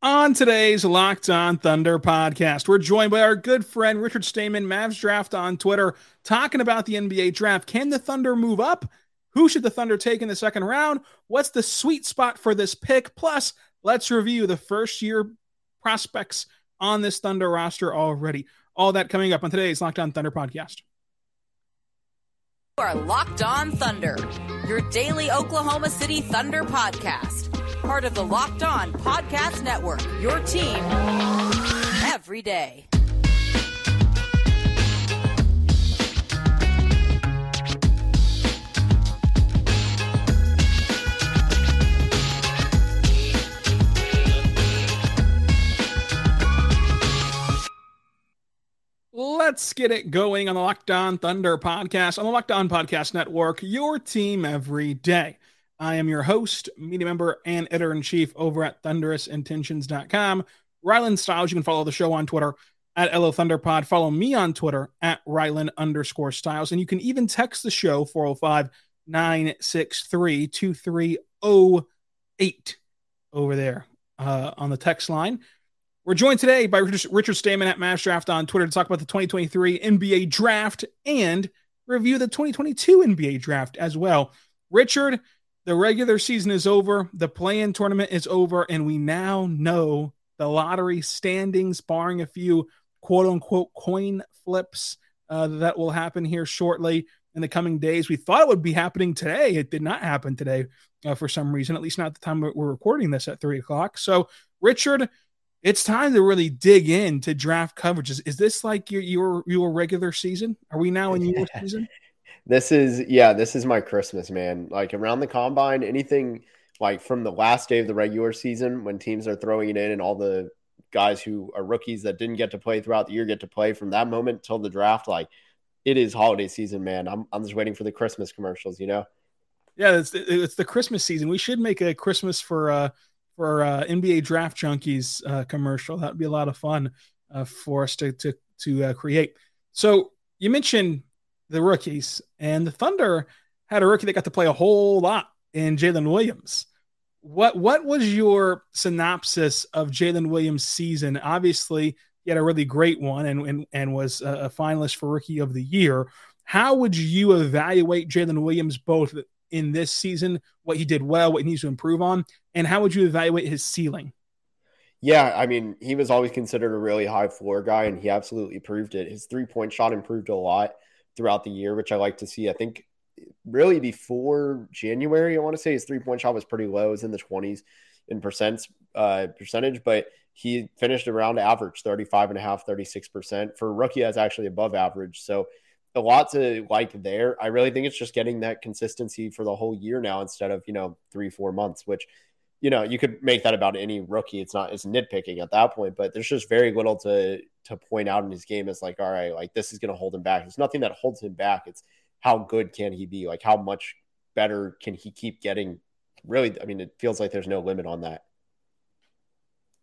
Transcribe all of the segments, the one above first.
On today's Locked On Thunder podcast, we're joined by our good friend Richard Stayman, Mavs Draft on Twitter, talking about the NBA draft. Can the Thunder move up? Who should the Thunder take in the second round? What's the sweet spot for this pick? Plus, let's review the first year prospects on this Thunder roster already. All that coming up on today's Locked On Thunder podcast. You are Locked On Thunder, your daily Oklahoma City Thunder podcast part of the Locked On Podcast Network. Your team every day. Let's get it going on the Locked On Thunder podcast on the Locked On Podcast Network, your team every day. I am your host, media member, and editor in chief over at thunderousintentions.com. Rylan Stiles, you can follow the show on Twitter at LO Thunderpod. Follow me on Twitter at Rylan underscore Stiles. And you can even text the show 405 963 2308 over there uh, on the text line. We're joined today by Richard, Stayman at Mavs Draft on Twitter to talk about the 2023 NBA Draft and review the 2022 NBA Draft as well. Richard, the regular season is over, the play-in tournament is over, and we now know the lottery standings, barring a few quote unquote coin flips uh, that will happen here shortly in the coming days. We thought it would be happening today. It did not happen today uh, for some reason, at least not at the time we're recording this at three o'clock. So, Richard, it's time to really dig in to draft coverages. Is this like your your your regular season? Are we now in your season? This is yeah, this is my Christmas, man. Like around the combine, anything like from the last day of the regular season when teams are throwing it in and all the guys who are rookies that didn't get to play throughout the year get to play from that moment till the draft, like it is holiday season, man. I'm I'm just waiting for the Christmas commercials, you know. Yeah, it's it's the Christmas season. We should make a Christmas for uh for uh NBA draft junkies uh commercial. That would be a lot of fun uh for us to to to uh, create. So you mentioned the rookies, and the Thunder had a rookie that got to play a whole lot in Jalen Williams. What what was your synopsis of Jalen Williams' season? Obviously, he had a really great one and and, and was a, a finalist for Rookie of the Year. How would you evaluate Jalen Williams both in this season, what he did well, what he needs to improve on, and how would you evaluate his ceiling? Yeah, I mean, he was always considered a really high floor guy, and he absolutely proved it. His three point shot improved a lot throughout the year, which I like to see. I think really before January, I want to say his three point shot was pretty low. It was in the 20s in percents uh, percentage, but he finished around average 35 and a half, 36% for rookie. That's actually above average. So a lot to like there. I really think it's just getting that consistency for the whole year now instead of, you know, three, four months, which you know, you could make that about any rookie. It's not it's nitpicking at that point, but there's just very little to to point out in his game as like, all right, like this is going to hold him back. There's nothing that holds him back. It's how good can he be? Like how much better can he keep getting? Really, I mean, it feels like there's no limit on that.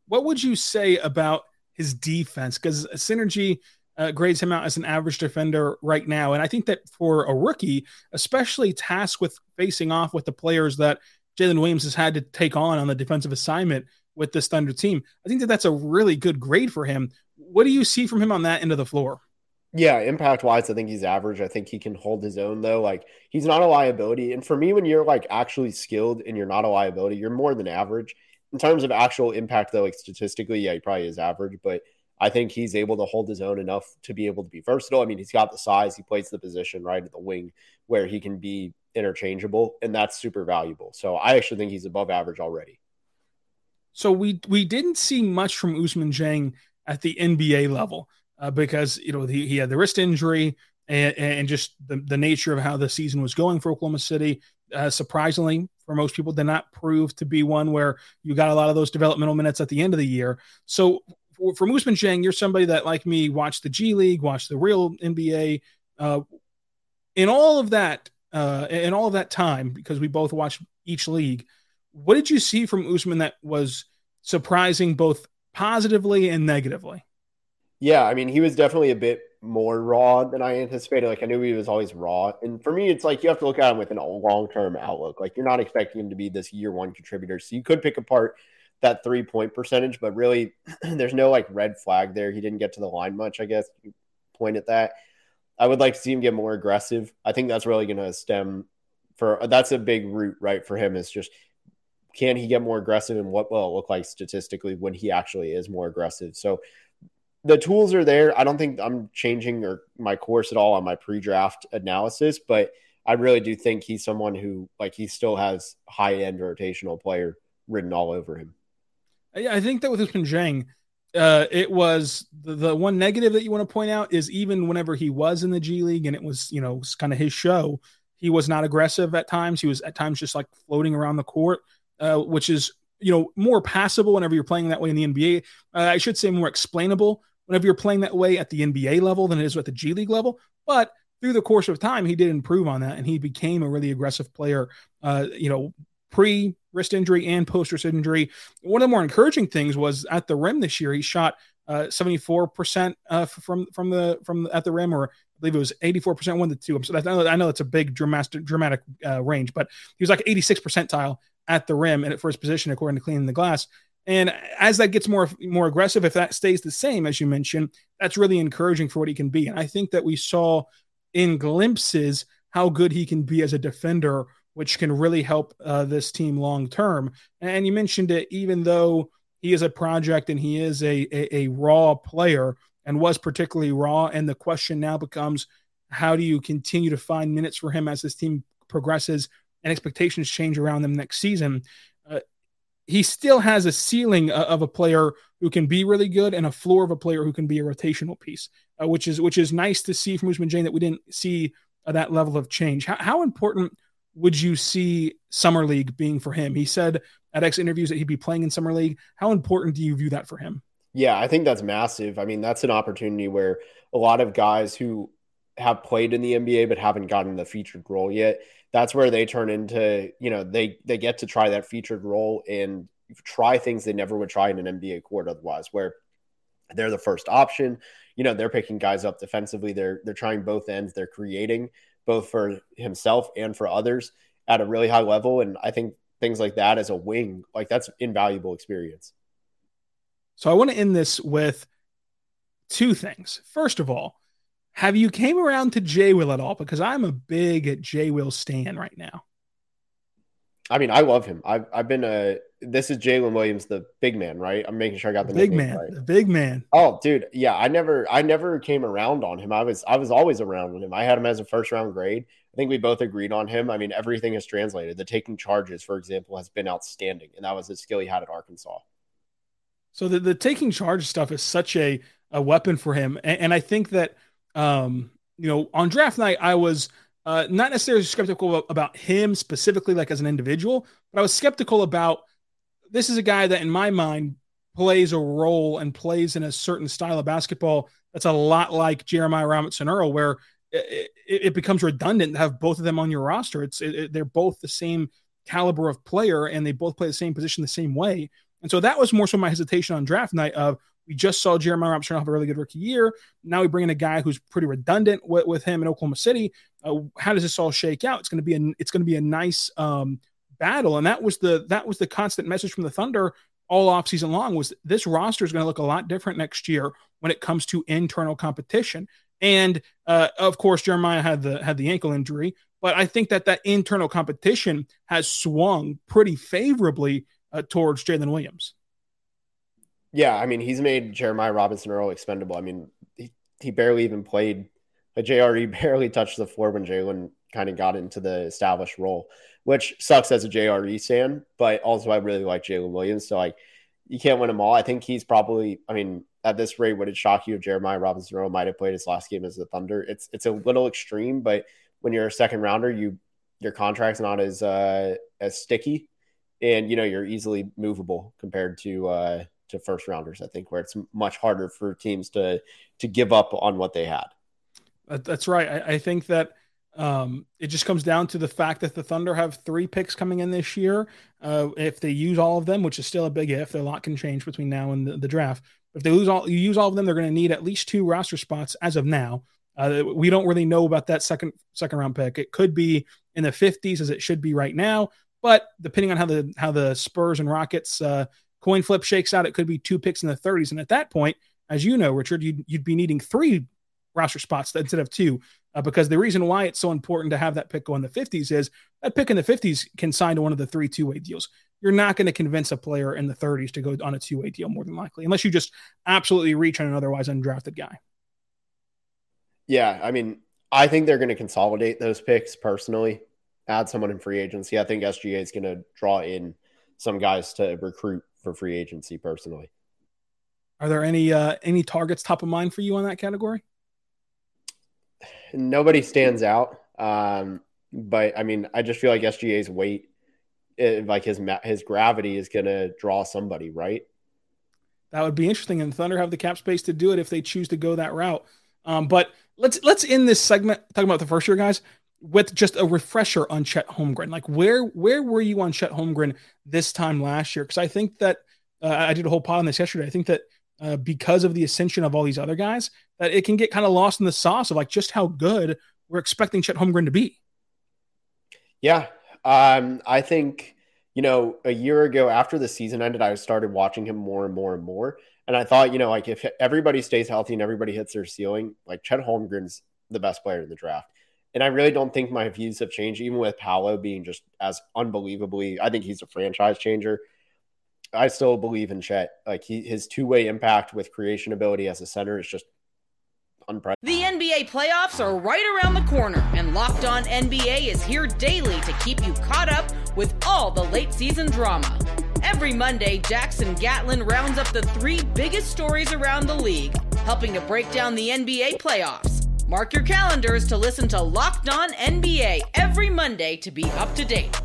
What would you say about his defense? Because Synergy uh, grades him out as an average defender right now, and I think that for a rookie, especially tasked with facing off with the players that Jalen Williams has had to take on on the defensive assignment with this Thunder team. I think that that's a really good grade for him. What do you see from him on that end of the floor? Yeah, impact wise, I think he's average. I think he can hold his own though. Like he's not a liability. And for me, when you're like actually skilled and you're not a liability, you're more than average. In terms of actual impact, though, like statistically, yeah, he probably is average, but I think he's able to hold his own enough to be able to be versatile. I mean, he's got the size, he plays the position right at the wing where he can be interchangeable, and that's super valuable. So I actually think he's above average already. So we we didn't see much from Ousmane Dieng at the NBA level uh, because you know he, he had the wrist injury and, and just the, the nature of how the season was going for Oklahoma City. Uh, surprisingly, for most people did not prove to be one where you got a lot of those developmental minutes at the end of the year. So for, for Ousmane Dieng, you're somebody that, like me, watched the G League, watched the real NBA. Uh, in all of that, uh, in all of that time, because we both watched each league, what did you see from Ousmane that was surprising both positively and negatively? Yeah, I mean, he was definitely a bit more raw than I anticipated. Like I knew he was always raw, and for me, it's like you have to look at him with a long term outlook. Like you're not expecting him to be this year one contributor, so you could pick apart that three point percentage, but really, there's no like red flag there. He didn't get to the line much, I guess. You point at that. I would like to see him get more aggressive. I think that's really going to stem for that's a big root, right? For him is just can he get more aggressive and what will it look like statistically when he actually is more aggressive? So the tools are there. I don't think I'm changing or my course at all on my pre-draft analysis, but I really do think he's someone who like he still has high end rotational player written all over him. Yeah, I think that with Ousmane Dieng, uh, it was the, the, one negative that you want to point out is even whenever he was in the G League and it was you know kind of his show, he was not aggressive at times. He was at times just like floating around the court, uh, which is you know more passable whenever you're playing that way in the NBA. Uh, I should say more explainable whenever you're playing that way at the NBA level than it is at the G League level. But through the course of time, he did improve on that, and he became a really aggressive player. Uh, you know, pre wrist injury and post wrist injury. One of the more encouraging things was at the rim this year. He shot uh, 74% uh, from from the from at the rim, or I believe it was 84% one to two. So I know, I know that's a big dramatic dramatic uh, range, but he was like 86 percentile at the rim and at first position according to cleaning the glass. And as that gets more more aggressive, if that stays the same as you mentioned, that's really encouraging for what he can be. And I think that we saw in glimpses how good he can be as a defender, which can really help uh, this team long term. And you mentioned it, even though he is a project and he is a, a, a raw player and was particularly raw. And the question now becomes, how do you continue to find minutes for him as this team progresses and expectations change around them next season? Uh, he still has a ceiling of a player who can be really good and a floor of a player who can be a rotational piece, uh, which is which is nice to see from Ousmane Dieng that we didn't see uh, that level of change. How, how, important would you see summer league being for him? He said at X interviews that he'd be playing in summer league. How important do you view that for him? Yeah, I think that's massive. I mean, that's an opportunity where a lot of guys who have played in the NBA but haven't gotten the featured role yet that's where they turn into you know they they get to try that featured role and try things they never would try in an NBA court otherwise where they're the first option. You know they're picking guys up defensively. They're they're trying both ends. They're creating both for himself and for others at a really high level. And I think things like that as a wing like that's invaluable experience. So I want to end this with two things. First of all have you came around to J Will at all? Because I'm a big J Will stan right now. I mean, I love him. I've I've been a this is Jaylin Williams, the big man, right? I'm making sure I got the big man, right. the big man. Oh, dude, yeah. I never I never came around on him. I was I was always around with him. I had him as a first round grade. I think we both agreed on him. I mean, everything is translated. The taking charges, for example, has been outstanding, and that was the skill he had at Arkansas. So the, the taking charge stuff is such a, a weapon for him. And, and I think that um, you know, on draft night, I was uh, not necessarily skeptical about him specifically, like as an individual, but I was skeptical about this is a guy that, in my mind, plays a role and plays in a certain style of basketball that's a lot like Jeremiah Robinson Earl, where it, it, it, becomes redundant to have both of them on your roster. It's it, they're both the same caliber of player and they both play the same position the same way. And so that was more so my hesitation on draft night of we just saw Jeremiah Robinson have a really good rookie year. Now we bring in a guy who's pretty redundant with, with him in Oklahoma City. Uh, how does this all shake out? It's going to be a it's going to be a nice um, battle, and that was the that was the constant message from the Thunder all off season long was this roster is going to look a lot different next year when it comes to internal competition. And uh, of course, Jeremiah had the had the ankle injury, but I think that that internal competition has swung pretty favorably uh, towards Jaylin Williams. Yeah, I mean, he's made Jeremiah Robinson Earl expendable. I mean, he, he barely even played. A JRE barely touched the floor when Jaylin kind of got into the established role, which sucks as a JRE fan. But also, I really like Jaylin Williams, so like you can't win them all. I think he's probably. I mean, at this rate, would it shock you if Jeremiah Robinson Earl might have played his last game as the Thunder? It's it's a little extreme, but when you're a second rounder, you your contract's not as uh, as sticky, and you know you're easily movable compared to uh, to first rounders. I think where it's much harder for teams to to give up on what they had. That's right. I, I think that um, it just comes down to the fact that the Thunder have three picks coming in this year. Uh, if they use all of them, which is still a big if, a lot can change between now and the, the draft. If they lose all, you use all of them, they're going to need at least two roster spots as of now. Uh, we don't really know about that second second round pick. It could be in the 50s as it should be right now, but depending on how the how the Spurs and Rockets uh, coin flip shakes out, it could be two picks in the 30s. And at that point, as you know, Richard, you'd, you'd be needing three roster spots instead of two. Uh, because the reason why it's so important to have that pick go in the 50s is that pick in the 50s can sign to one of the three two way deals. You're not going to convince a player in the 30s to go on a two way deal more than likely, unless you just absolutely reach on an otherwise undrafted guy. Yeah, I mean, I think they're going to consolidate those picks personally, add someone in free agency. I think SGA is going to draw in some guys to recruit for free agency personally. Are there any uh, any targets top of mind for you on that category? Nobody stands out, um, but I mean, I just feel like SGA's weight, it, eh, like his his gravity, is going to draw somebody, right? That would be interesting, and Thunder have the cap space to do it if they choose to go that route. Um, but let's let's end this segment talking about the first year guys with just a refresher on Chet Holmgren. Like where where were you on Chet Holmgren this time last year? Because I think that uh, I did a whole pod on this yesterday. I think that uh, because of the ascension of all these other guys, that it can get kind of lost in the sauce of like just how good we're expecting Chet Holmgren to be. Yeah, um, I think you know a year ago after the season ended, I started watching him more and more and more, and I thought you know like if everybody stays healthy and everybody hits their ceiling, like Chet Holmgren's the best player in the draft. And I really don't think my views have changed, even with Paolo being just as unbelievably. I think he's a franchise changer. I still believe in Chet. Like he, his two way impact with creation ability as a center is just unprecedented. The NBA playoffs are right around the corner, and Locked On NBA is here daily to keep you caught up with all the late season drama. Every Monday, Jackson Gatlin rounds up the three biggest stories around the league, helping to break down the NBA playoffs. Mark your calendars to listen to Locked On NBA every Monday to be up to date.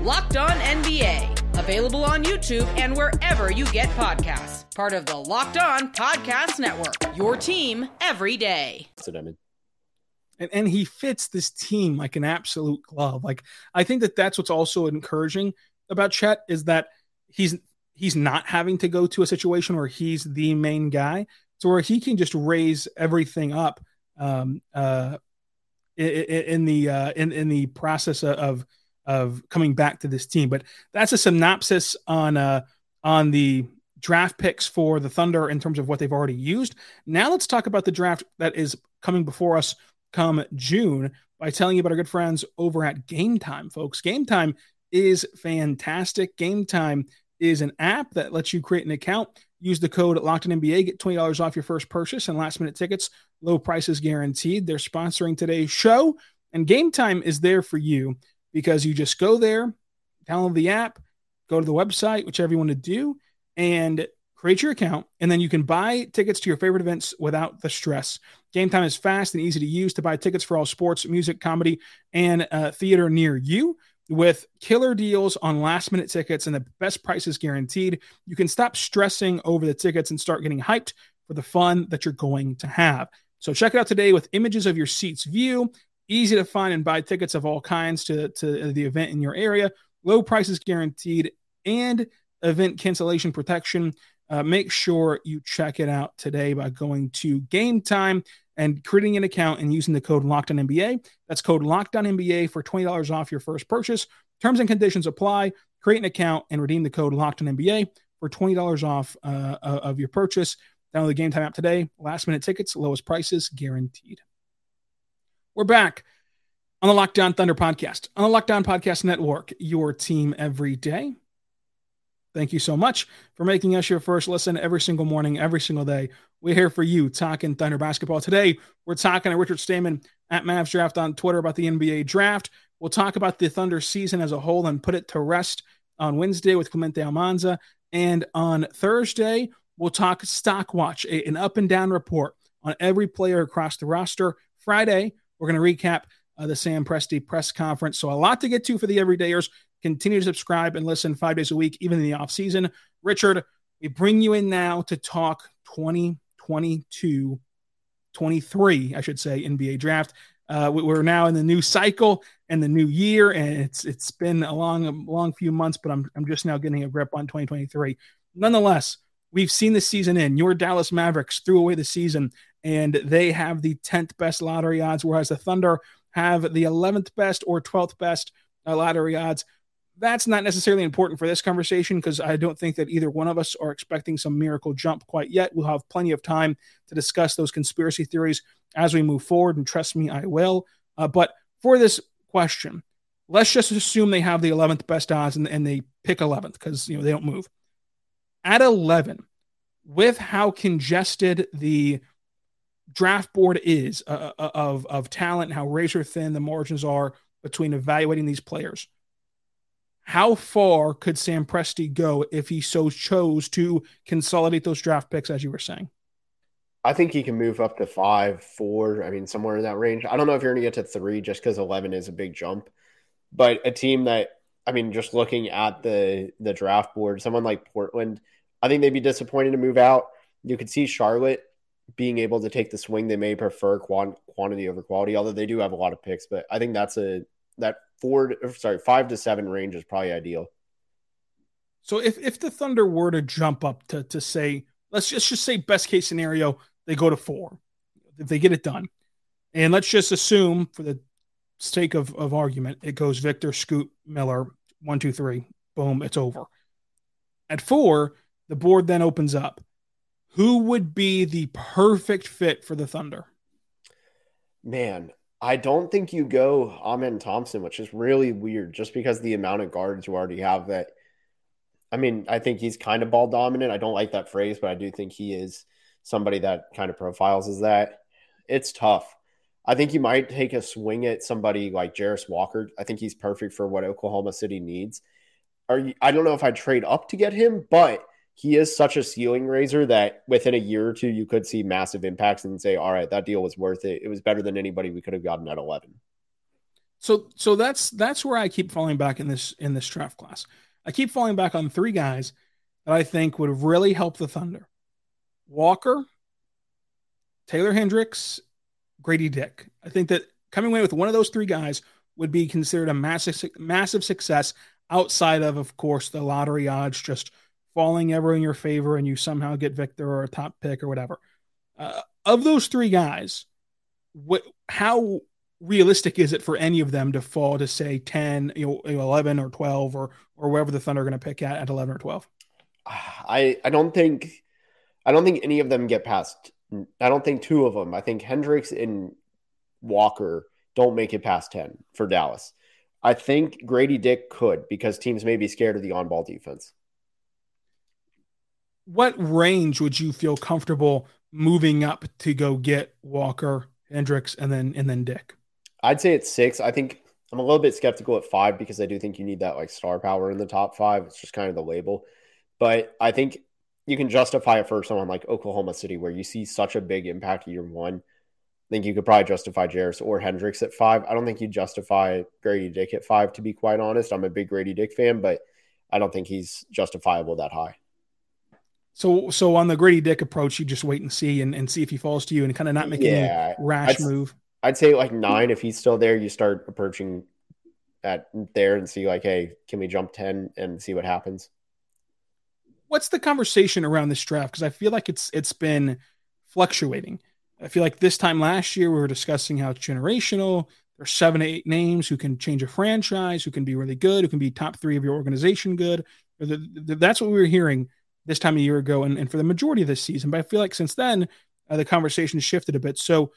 Locked On NBA, available on YouTube and wherever you get podcasts. Part of the Locked On Podcast Network. Your team every day. And, and he fits this team like an absolute glove. Like I think that that's what's also encouraging about Chet is that he's he's not having to go to a situation where he's the main guy, so where he can just raise everything up um, uh, in, in the uh, in in the process of of coming back to this team. But that's a synopsis on uh, on the draft picks for the Thunder in terms of what they've already used. Now let's talk about the draft that is coming before us come June by telling you about our good friends over at Game Time, folks. Game Time is fantastic. Game Time is an app that lets you create an account Use the code Locked On NBA, get twenty dollars off your first purchase and last minute tickets. Low prices guaranteed. They're sponsoring today's show, and Game Time is there for you because you just go there, download the app, go to the website, whichever you want to do, and create your account, and then you can buy tickets to your favorite events without the stress. Game Time is fast and easy to use to buy tickets for all sports, music, comedy, and uh, theater near you with killer deals on last minute tickets and the best prices guaranteed. You can stop stressing over the tickets and start getting hyped for the fun that you're going to have. So check it out today with images of your seats view, easy to find and buy tickets of all kinds to, to the event in your area, low prices guaranteed, and event cancellation protection. Uh, make sure you check it out today by going to Game Time and creating an account and using the code Locked On NBA. That's code Locked On NBA for twenty dollars off your first purchase. Terms and conditions apply. Create an account and redeem the code Locked On NBA for twenty dollars off uh, uh, of your purchase. Download the Game Time app today. Last minute tickets, lowest prices guaranteed. We're back on the Locked On Thunder podcast on the Locked On Podcast Network. Your team every day. Thank you so much for making us your first listen every single morning, every single day. We're here for you talking Thunder basketball. Today, we're talking to Richard Stayman at Mavs Draft on Twitter about the NBA draft. We'll talk about the Thunder season as a whole and put it to rest on Wednesday with Clemente Almanza. And on Thursday, we'll talk Stock Watch, a, an up and down report on every player across the roster. Friday, we're going to recap uh, the Sam Presti press conference. So, a lot to get to for the everydayers. Continue to subscribe and listen five days a week, even in the off season. Richard, we bring you in now to talk 2022 23, I should say, NBA draft. Uh, we're now in the new cycle and the new year, and it's it's been a long, a long few months, but I'm I'm just now getting a grip on 2023. Nonetheless, we've seen the season in. Your Dallas Mavericks threw away the season, and they have the 10th best lottery odds, whereas the Thunder have the 11th best or 12th best uh, lottery odds that's not necessarily important for this conversation because I don't think that either one of us are expecting some miracle jump quite yet. We'll have plenty of time to discuss those conspiracy theories as we move forward, and trust me, I will. Uh, but for this question, let's just assume they have the 11th best odds and, and they pick 11th because you know they don't move. At 11, with how congested the draft board is uh, uh of of talent, how razor thin the margins are between evaluating these players how far could Sam Presti go if he so chose to consolidate those draft picks, as you were saying? I think he can move up to five, four. I mean, somewhere in that range. I don't know if you're going to get to three just because 11 is a big jump. But a team that, I mean, just looking at the the draft board, someone like Portland, I think they'd be disappointed to move out. You could see Charlotte being able to take the swing. They may prefer quant- quantity over quality, although they do have a lot of picks. But I think that's a that four, sorry, five to seven range is probably ideal. So if if the Thunder were to jump up to to say, let's just just say best case scenario, they go to four, if they get it done, and let's just assume for the sake of of argument, it goes Victor, Scoot, Miller, one, two, three, boom, it's over. At four, the board then opens up. Who would be the perfect fit for the Thunder? Man, I don't think you go Amen Thompson, which is really weird just because the amount of guards you already have that. I mean, I think he's kind of ball dominant. I don't like that phrase, but I do think he is somebody that kind of profiles as that. It's tough. I think you might take a swing at somebody like Jarace Walker. I think he's perfect for what Oklahoma City needs. Are you, I don't know if I'd trade up to get him, but he is such a ceiling raiser that within a year or two you could see massive impacts and say, all right, that deal was worth it. It was better than anybody we could have gotten at 11. So so that's that's where I keep falling back in this in this draft class. I keep falling back on three guys that I think would really help the Thunder. Walker, Taylor Hendricks, Gradey Dick. I think that coming away with one of those three guys would be considered a massive massive success outside of of course the lottery odds just – falling ever in your favor and you somehow get Victor or a top pick or whatever. Uh, of those three guys, what how realistic is it for any of them to fall to say 10, you know, 11 or 12 or or wherever the Thunder are going to pick at at 11 or 12? I I don't think I don't think any of them get past I don't think two of them. I think Hendricks and Walker don't make it past 10 for Dallas. I think Gradey Dick could because teams may be scared of the on-ball defense what range would you feel comfortable moving up to go get Walker, Hendricks, and then and then Dick? I'd say it's six. I think I'm a little bit skeptical at five because I do think you need that like star power in the top five. It's just kind of the label. But I think you can justify it for someone like Oklahoma City where you see such a big impact year one. I think you could probably justify Jarace or Hendricks at five. I don't think you justify Gradey Dick at five, to be quite honest. I'm a big Gradey Dick fan, but I don't think he's justifiable that high. So, so on the Gradey Dick approach, you just wait and see and, and see if he falls to you and kind of not make yeah, any rash I'd, move. I'd say like nine. If he's still there, you start approaching at there and see like, hey, can we jump 10 and see what happens? What's the conversation around this draft? Because I feel like it's it's been fluctuating. I feel like this time last year we were discussing how it's generational. There's seven, eight names who can change a franchise, who can be really good, who can be top three of your organization good. That's what we were hearing this time a year ago and, and for the majority of this season. But I feel like since then, uh, the conversation shifted a bit. So,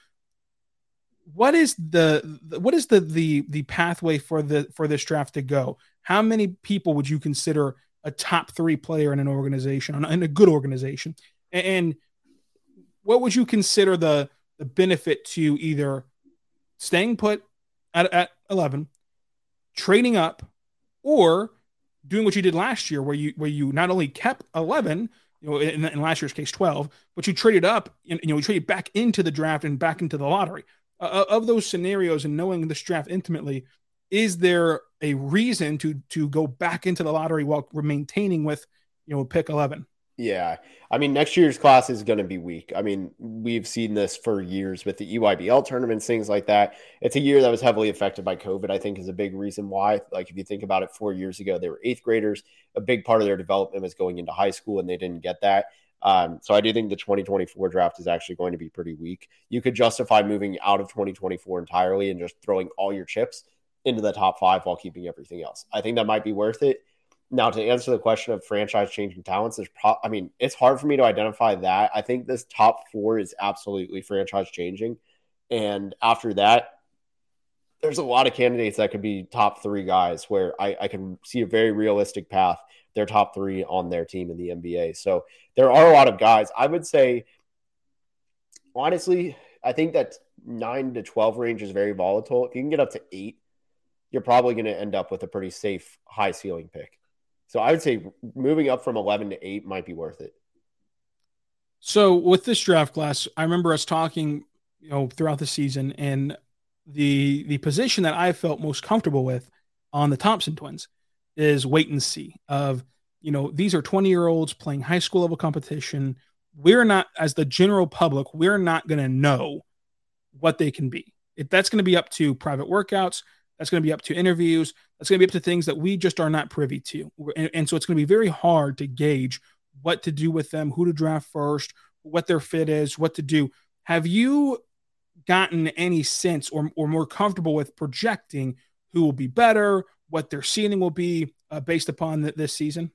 what is the, what is the the the pathway for the for this draft to go? How many people would you consider a top three player in an organization, in a good organization, and what would you consider the the benefit to either staying put at, at 11 trading up or doing what you did last year, where you where you not only kept eleven, you know, in, in last year's case twelve, but you traded up, and you know, you traded back into the draft and back into the lottery. Uh, uh, of those scenarios, and knowing this draft intimately, is there a reason to to go back into the lottery while maintaining with you know pick 11 yeah. I mean, next year's class is going to be weak. I mean, we've seen this for years with the EYBL tournaments, things like that. It's a year that was heavily affected by COVID, I think, is a big reason why. Like, if you think about it, four years ago, they were eighth graders. A big part of their development was going into high school, and they didn't get that. Um, so I do think the 2024 draft is actually going to be pretty weak. You could justify moving out of 2024 entirely and just throwing all your chips into the top five while keeping everything else. I think that might be worth it. Now, to answer the question of franchise changing talents, there's pro- I mean, it's hard for me to identify that. I think this top four is absolutely franchise changing. And after that, there's a lot of candidates that could be top three guys where I, I can see a very realistic path. They're top three on their team in the NBA. So there are a lot of guys. I would say, honestly, I think that nine to 12 range is very volatile. If you can get up to eight, you're probably going to end up with a pretty safe high ceiling pick. So I would say moving up from 11 to 8 might be worth it. So with this draft class, I remember us talking, you know, throughout the season and the the position that I felt most comfortable with on the Thompson twins is wait and see of, you know, these are 20 year olds playing high school level competition. We're not as the general public, we're not going to know what they can be. If that's going to be up to private workouts, that's going to be up to interviews. That's going to be up to things that we just are not privy to. And, and so it's going to be very hard to gauge what to do with them, who to draft first, what their fit is, what to do. Have you gotten any sense or, or more comfortable with projecting who will be better, what their ceiling will be uh, based upon the, this season?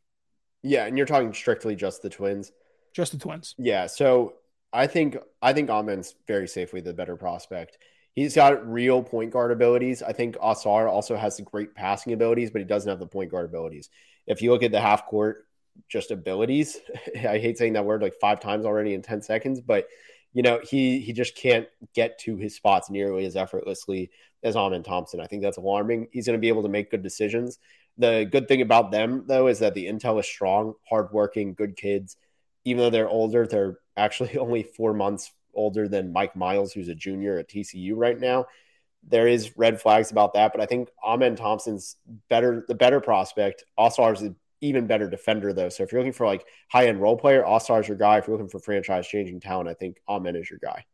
Yeah, and you're talking strictly just the Twins. Just the Twins. Yeah, so I think I think Amen's very safely the better prospect. He's got real point guard abilities. I think Ausar also has the great passing abilities, but he doesn't have the point guard abilities. If you look at the half court just abilities, I hate saying that word like five times already in 10 seconds, but you know, he he just can't get to his spots nearly as effortlessly as Amen Thompson. I think that's alarming. He's going to be able to make good decisions. The good thing about them though is that the intel is strong, hardworking, good kids. Even though they're older, they're actually only four months older than Mike Miles, who's a junior at TCU right now. There is red flags about that, but I think Amen Thompson's better, the better prospect. Ausar is an even better defender, though. So if you're looking for like high end role player, Ausar is your guy. If you're looking for franchise changing talent, I think Amen is your guy.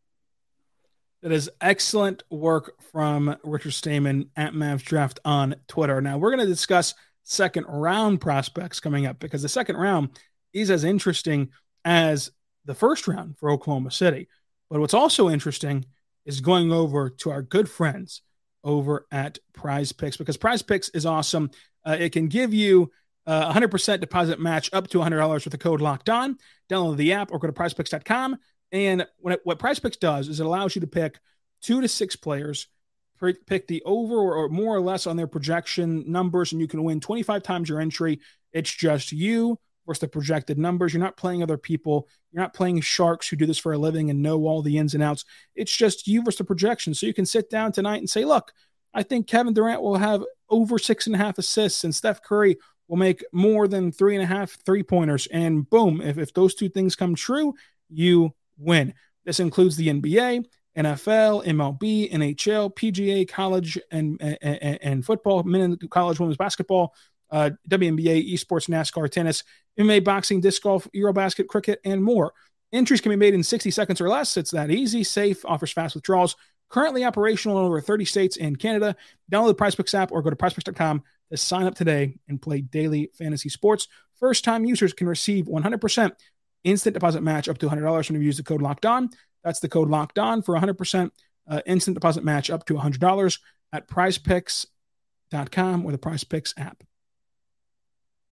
That is excellent work from Richard Stayman at Mavs Draft on Twitter. Now we're going to discuss second round prospects coming up because the second round is as interesting as the first round for Oklahoma City. But what's also interesting is going over to our good friends over at Prize Picks because Prize Picks is awesome. Uh, it can give you uh, 100% deposit match up to $100 with the code locked on. Download the app or go to prizepicks.com. And what, what Prize Picks does is it allows you to pick two to six players, pick the over or, or more or less on their projection numbers, and you can win 25 times your entry. It's just you versus the projected numbers. You're not playing other people. You're not playing sharks who do this for a living and know all the ins and outs. It's just you versus the projection. So you can sit down tonight and say, look, I think Kevin Durant will have over six and a half assists and Steph Curry will make more than three and a half three pointers. And boom, if, if those two things come true, you win. This includes the NBA, NFL, MLB, NHL, PGA, college, and, and, and football, men and college women's basketball, uh, WNBA, esports, NASCAR, tennis, MMA, boxing, disc golf, Eurobasket, cricket, and more. Entries can be made in 60 seconds or less. It's that easy, safe, offers fast withdrawals. Currently operational in over 30 states and Canada. Download the PrizePicks app or go to PrizePicks.com to sign up today and play daily fantasy sports. First time users can receive 100% instant deposit match up to $100 when you use the code locked on. That's the code locked on for 100% uh, instant deposit match up to $100 at prizepicks.com or the PrizePicks app.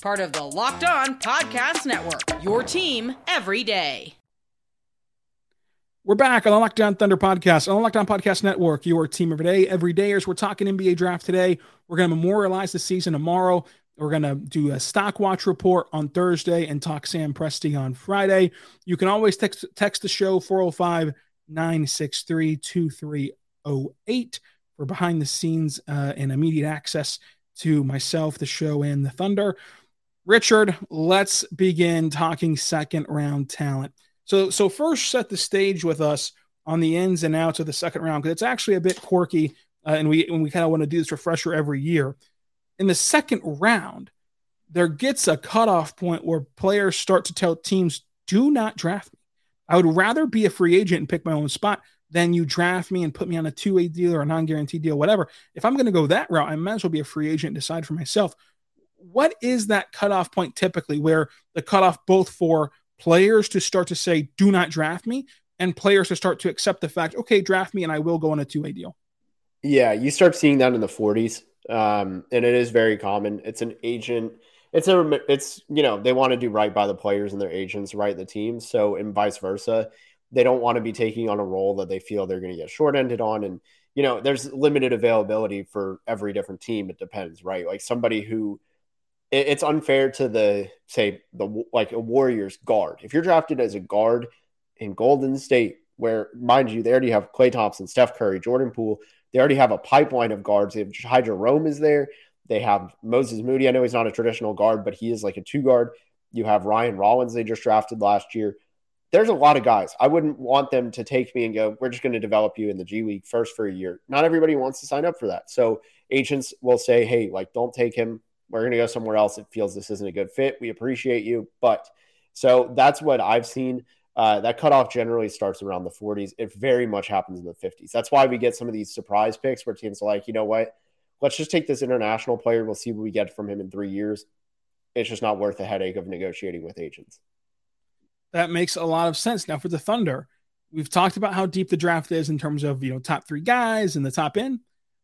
part of the Locked On Podcast Network. Your team every day. We're back on the Locked On Thunder podcast on the Locked On Podcast Network. Your team every day, every day. As we're talking NBA draft today, we're going to memorialize the season tomorrow. We're going to do a stock watch report on Thursday and talk Sam Presti on Friday. You can always text, text the show 405 963 2308 for behind the scenes uh, and immediate access to myself, the show, and the Thunder. Richard, let's begin talking second round talent. So, so first set the stage with us on the ins and outs of the second round because it's actually a bit quirky, uh, and we and we kind of want to do this refresher every year. In the second round, there gets a cutoff point where players start to tell teams, "Do not draft me. I would rather be a free agent and pick my own spot than you draft me and put me on a two-way deal or a non-guaranteed deal, whatever. If I'm going to go that route, I might as well be a free agent and decide for myself." What is that cutoff point typically where the cutoff both for players to start to say, do not draft me, and players to start to accept the fact, okay, draft me and I will go on a two way deal. Yeah, you start seeing that in the 40s. Um, and it is very common. It's an agent. It's a, it's, you know, they want to do right by the players and their agents, right? The teams. So, and vice versa. They don't want to be taking on a role that they feel they're going to get short ended on. And, you know, there's limited availability for every different team. It depends, right? Like somebody who, it's unfair to the say the like a Warriors guard. If you're drafted as a guard in Golden State, where mind you, they already have Klay Thompson, Steph Curry, Jordan Poole. They already have a pipeline of guards. They have Ty is there. They have Moses Moody. I know he's not a traditional guard, but he is like a two guard. You have Ryan Rollins. They just drafted last year. There's a lot of guys. I wouldn't want them to take me and go, we're just going to develop you in the G League first for a year. Not everybody wants to sign up for that. So agents will say, hey, like, don't take him we're going to go somewhere else. It feels this isn't a good fit. We appreciate you. But so that's what I've seen. Uh, that cutoff generally starts around the 40s. It very much happens in the 50s. That's why we get some of these surprise picks where teams are like, you know what? Let's just take this international player. We'll see what we get from him in three years. It's just not worth the headache of negotiating with agents. That makes a lot of sense. Now for the Thunder, we've talked about how deep the draft is in terms of you know top three guys and the top end.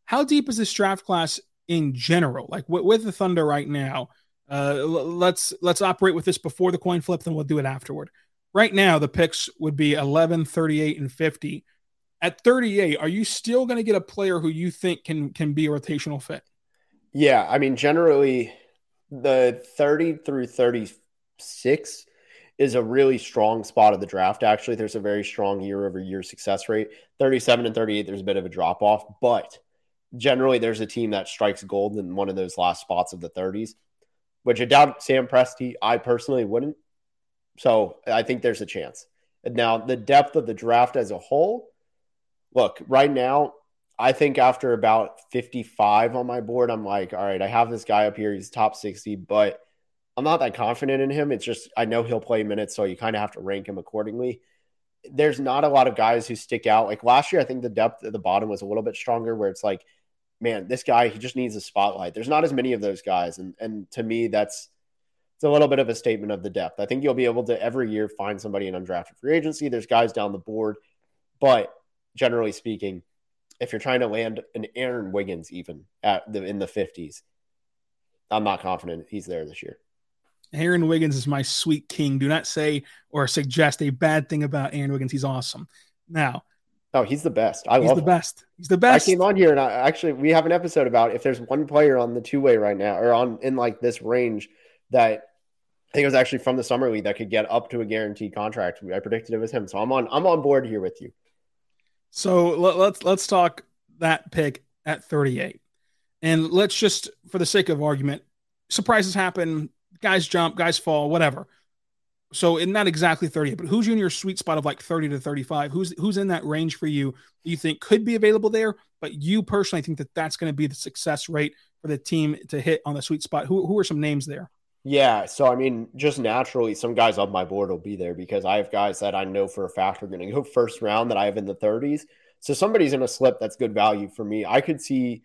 How deep is this draft class in general, like with, with the Thunder right now. Uh, let's let's operate with this before the coin flip, then we'll do it afterward. Right now, the picks would be 11, 38, and 50. At 38, are you still going to get a player who you think can can be a rotational fit? Yeah, I mean, generally, the 30 through 36 is a really strong spot of the draft. Actually, there's a very strong year over year success rate. 37 and 38, there's a bit of a drop off, but generally there's a team that strikes gold in one of those last spots of the 30s, which I doubt Sam Presti, I personally wouldn't. So I think there's a chance. Now, the depth of the draft as a whole, look, right now, I think after about 55 on my board, I'm like, all right, I have this guy up here. He's top 60, but I'm not that confident in him. It's just, I know he'll play minutes, so you kind of have to rank him accordingly. There's not a lot of guys who stick out. Like last year, I think the depth at the bottom was a little bit stronger, where it's like man, this guy he just needs a spotlight. There's not as many of those guys, and and to me that's it's a little bit of a statement of the depth. I think you'll be able to every year find somebody in undrafted free agency. There's guys down the board, but generally speaking, if you're trying to land an Aaron Wiggins even at the in the 50s, I'm not confident he's there this year. Aaron Wiggins is my sweet king. Do not say or suggest a bad thing about Aaron Wiggins. He's awesome. Now, Oh, he's the best. I he's love the him. best. He's the best. I came on here and I actually we have an episode about if there's one player on the two way right now or on in like this range that I think it was actually from the summer league that could get up to a guaranteed contract. I predicted it was him. So I'm on I'm on board here with you. So let, let's let's talk that pick at 38. And let's just for the sake of argument, surprises happen, guys jump, guys fall, whatever. So in not exactly 30, but who's in your sweet spot of like 30 to 35? Who's who's in that range for you? You think could be available there, but you personally think that that's going to be the success rate for the team to hit on the sweet spot. Who who are some names there? Yeah, so I mean, just naturally, some guys up my board will be there because I have guys that I know for a fact are going to go first round that I have in the 30s. So somebody's in a slip that's good value for me. I could see,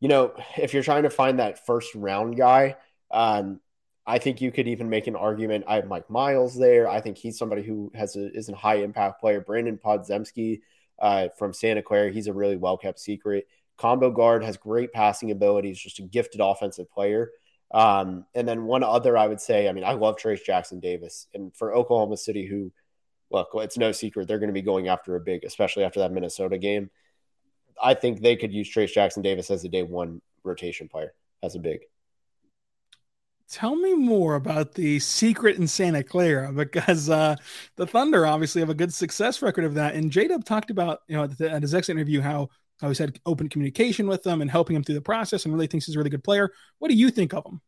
you know, if you're trying to find that first round guy, um, I think you could even make an argument. I have Mike Miles there. I think he's somebody who has a, is a high impact player. Brandon Podziemski uh, from Santa Clara, he's a really well kept secret. Combo guard has great passing abilities, just a gifted offensive player. Um, and then one other, I would say, I mean, I love Trayce Jackson Davis, and for Oklahoma City, who look, it's no secret they're going to be going after a big, especially after that Minnesota game. I think they could use Trayce Jackson Davis as a day one rotation player as a big. Tell me more about the secret in Santa Clara because uh, the Thunder obviously have a good success record of that. And J Dub talked about, you know, at, the, at his exit interview how, how he's had open communication with them and helping him through the process and really thinks he's a really good player. What do you think of him?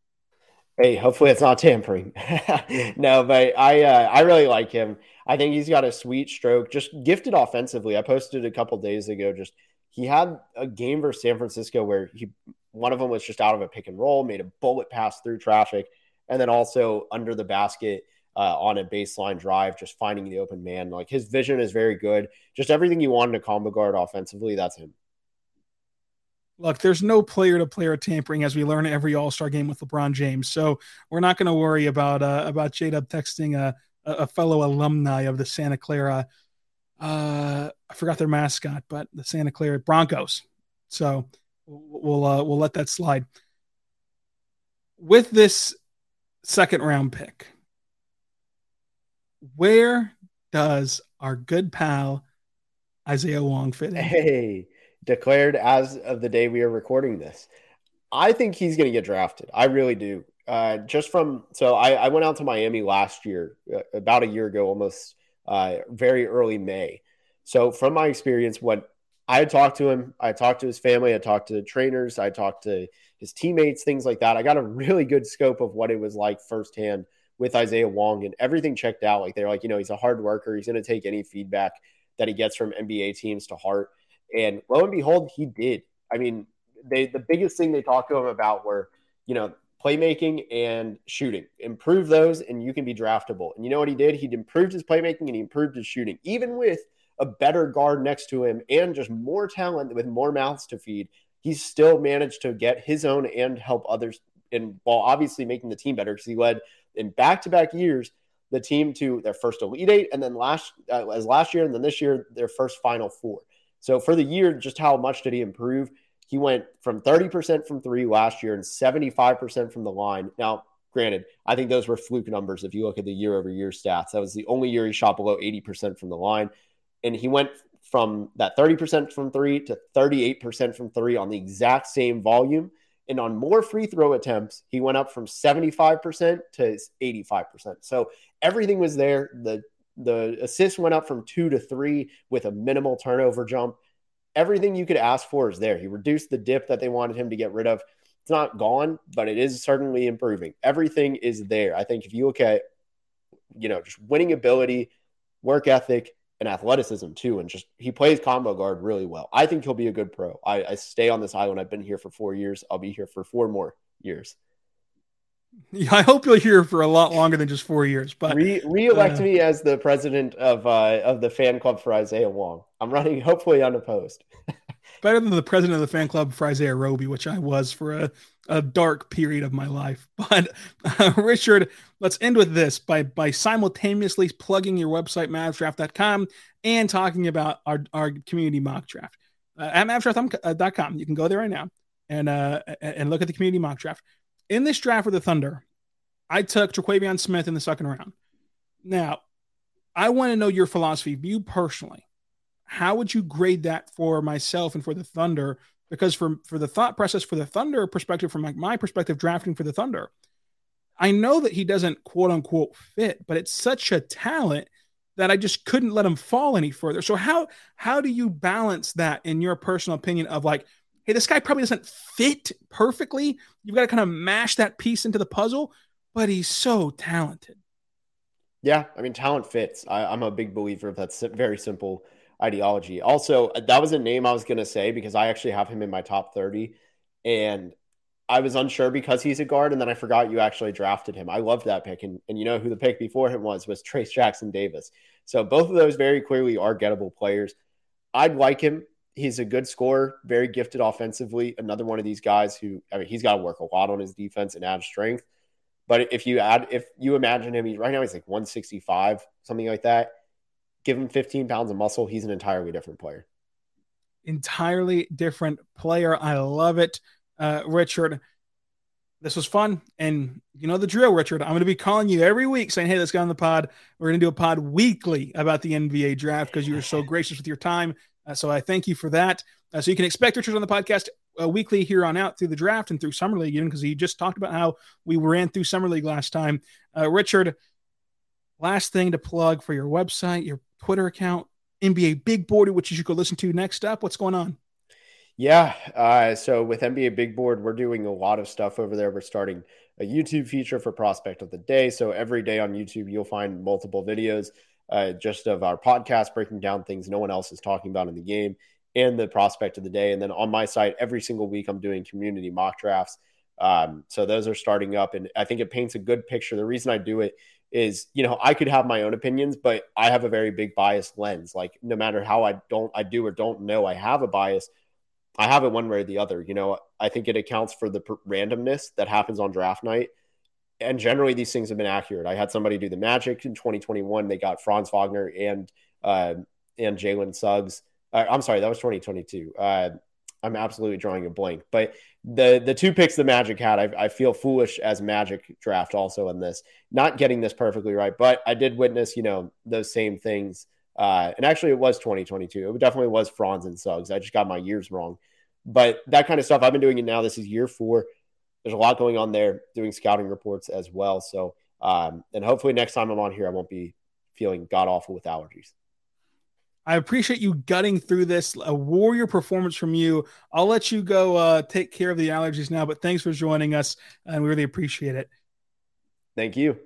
Hey, hopefully it's not tampering. no, but I uh, I really like him. I think he's got a sweet stroke, just gifted offensively. I posted a couple days ago. Just he had a game versus San Francisco where he one of them was just out of a pick and roll, made a bullet pass through traffic, and then also under the basket uh, on a baseline drive, just finding the open man. Like his vision is very good. Just everything you want in a combo guard offensively, that's him. Look, there's no player to player tampering as we learn every All Star game with LeBron James. So we're not going to worry about uh, about J Dub texting a, a fellow alumni of the Santa Clara. Uh, I forgot their mascot, but the Santa Clara Broncos. So we'll uh, we'll let that slide. With this second round pick, where does our good pal Isaiah Wong fit in? Hey, declared as of the day we are recording this. I think he's going to get drafted. I really do. Uh, just from so I, I, went out to Miami last year, uh, about a year ago, almost uh, very early May. So from my experience, what I talked to him. I talked to his family. I talked to trainers. I talked to his teammates, things like that. I got a really good scope of what it was like firsthand with Isaiah Wong, and everything checked out. Like they're like, you know, he's a hard worker. He's going to take any feedback that he gets from NBA teams to heart. And lo and behold, he did. I mean, they the biggest thing they talked to him about were, you know, playmaking and shooting. Improve those, and you can be draftable. And you know what he did? He improved his playmaking and he improved his shooting, even with a better guard next to him and just more talent with more mouths to feed, he's still managed to get his own and help others. And while obviously making the team better, because he led in back to back years the team to their first Elite Eight, and then last uh, as last year, and then this year their first Final Four. So for the year, just how much did he improve? He went from 30% from three last year and 75% from the line. Now, granted, I think those were fluke numbers if you look at the year over year stats. That was the only year he shot below 80% from the line and he went from that 30% from three to 38% from three on the exact same volume. And on more free throw attempts, he went up from 75% to 85%. So everything was there. The the assist went up from two to three with a minimal turnover jump. Everything you could ask for is there. He reduced the dip that they wanted him to get rid of. It's not gone, but it is certainly improving. Everything is there. I think if you look at, you know, just winning ability, work ethic, and athleticism too. And just he plays combo guard really well. I think he'll be a good pro. I, I stay on this island. I've been here for four years. I'll be here for four more years. Yeah, I hope you'll hear for a lot longer than just four years. But Re- reelect uh, me as the president of uh, of the fan club for Isaiah Wong. I'm running hopefully unopposed. better than the president of the fan club for Isaiah Roby, which I was for a, a dark period of my life. But uh, Richard, let's end with this by by simultaneously plugging your website mavsdraft.com and talking about our, our community mock draft. Uh, at mavsdraft.com, you can go there right now and uh, and look at the community mock draft. In this draft with the Thunder, I took Terquavion Smith in the second round. Now, I want to know your philosophy, you personally how would you grade that for myself and for the Thunder? Because for for the thought process for the Thunder perspective, from like my perspective, drafting for the Thunder, I know that he doesn't quote unquote fit, but it's such a talent that I just couldn't let him fall any further. So how how do you balance that in your personal opinion of like, hey, this guy probably doesn't fit perfectly. You've got to kind of mash that piece into the puzzle, but he's so talented. Yeah, I mean, talent fits. I, am a big believer of that very simple ideology. Also, that was a name I was going to say because I actually have him in my top 30. And I was unsure because he's a guard. And then I forgot you actually drafted him. I loved that pick. And, and you know who the pick before him was, was Trayce Jackson Davis. So both of those very clearly are gettable players. I'd like him. He's a good scorer, very gifted offensively. Another one of these guys who, I mean, he's got to work a lot on his defense and add strength. But if you add, if you imagine him, he's right now he's like 165, something like that give him 15 pounds of muscle, he's an entirely different player. Entirely different player. I love it. Uh, Richard, this was fun. And you know the drill, Richard. I'm going to be calling you every week saying, hey, let's get on the pod. We're going to do a pod weekly about the NBA draft because you were so gracious with your time. Uh, so I thank you for that. Uh, so you can expect Richard on the podcast uh, weekly here on out through the draft and through summer league, even because he just talked about how we ran through summer league last time. Uh, Richard, last thing to plug for your website, your Twitter account, NBA Big Board, which you should go listen to next up. What's going on? Yeah. Uh, so with NBA Big Board, we're doing a lot of stuff over there. We're starting a YouTube feature for Prospect of the Day. So every day on YouTube, you'll find multiple videos uh, just of our podcast breaking down things no one else is talking about in the game and the prospect of the day. And then on my site, every single week, I'm doing community mock drafts. Um, so those are starting up, and I think it paints a good picture. The reason I do it is, you know, I could have my own opinions, but I have a very big bias lens. Like no matter how I don't, I do or don't know, I have a bias. I have it one way or the other. You know, I think it accounts for the randomness that happens on draft night. And generally, these things have been accurate. I had somebody do the Magic in 2021. They got Franz Wagner and uh, and Jalen Suggs. Uh, I'm sorry, that was 2022. Uh, I'm absolutely drawing a blank. But the the two picks the Magic had, I, I, feel foolish as Magic draft also in this, not getting this perfectly right. But I did witness, you know, those same things uh, and actually, it was 2022. It definitely was Franz and Suggs. I just got my years wrong. But that kind of stuff, I've been doing it now. This is year four. There's a lot going on there, doing scouting reports as well. So, um, and hopefully next time I'm on here, I won't be feeling god awful with allergies. I appreciate you gutting through this. A warrior performance from you. I'll let you go uh, take care of the allergies now, but thanks for joining us, and we really appreciate it. Thank you.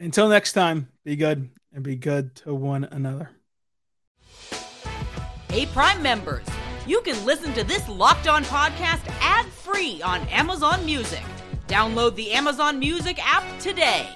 Until next time, be good and be good to one another. Hey, Prime members, you can listen to this locked on podcast ad free on Amazon Music. Download the Amazon Music app today.